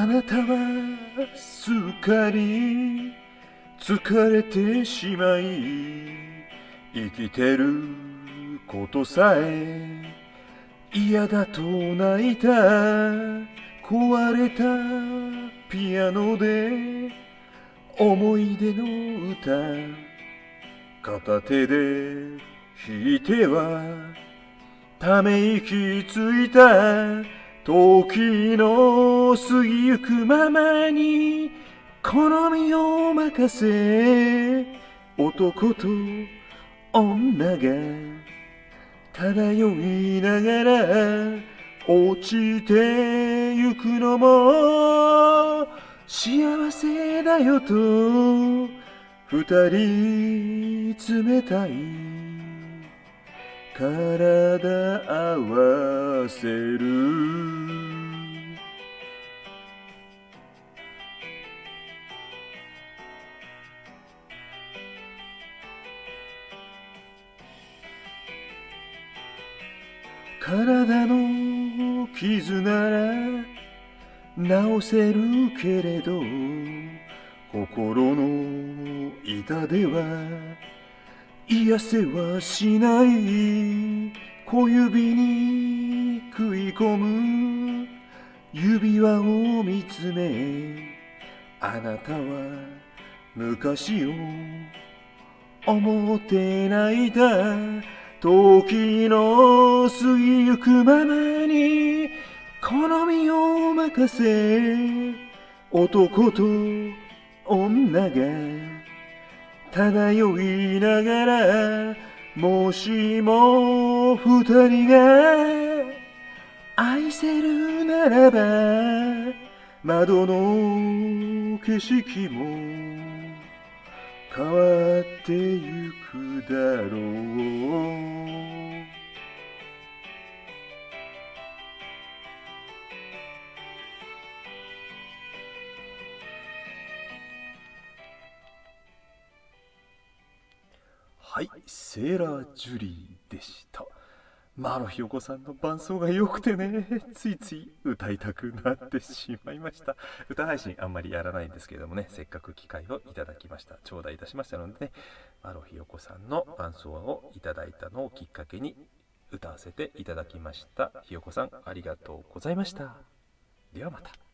あなたはすっかり疲れてしまい生きてることさえ嫌だと泣いた。壊れたピアノで思い出の歌。片手で弾いてはため息ついた。時の過ぎゆくままに好みを任せ男と女が漂いながら落ちてゆくのも幸せだよと二人冷たい。体合わせる。体の傷なら治せるけれど心の痛では癒せはしない小指に食い込む指輪を見つめあなたは昔を思って泣いた時の過ぎゆくままに好みを任せ男と女が漂いながらもしも二人が愛せるならば窓の景色も変わってゆくだろう。はい、セーラージュリーでした。まあ、あのひよこさんの伴奏が良くてね、ついつい歌いたくなってしまいました。歌配信あんまりやらないんですけどもね、せっかく機会をいただきました。頂戴いたしましたのでね、マロひよこさんの伴奏をいただいたのをきっかけに歌わせていただきました。ひよこさんありがとうございました。ではまた。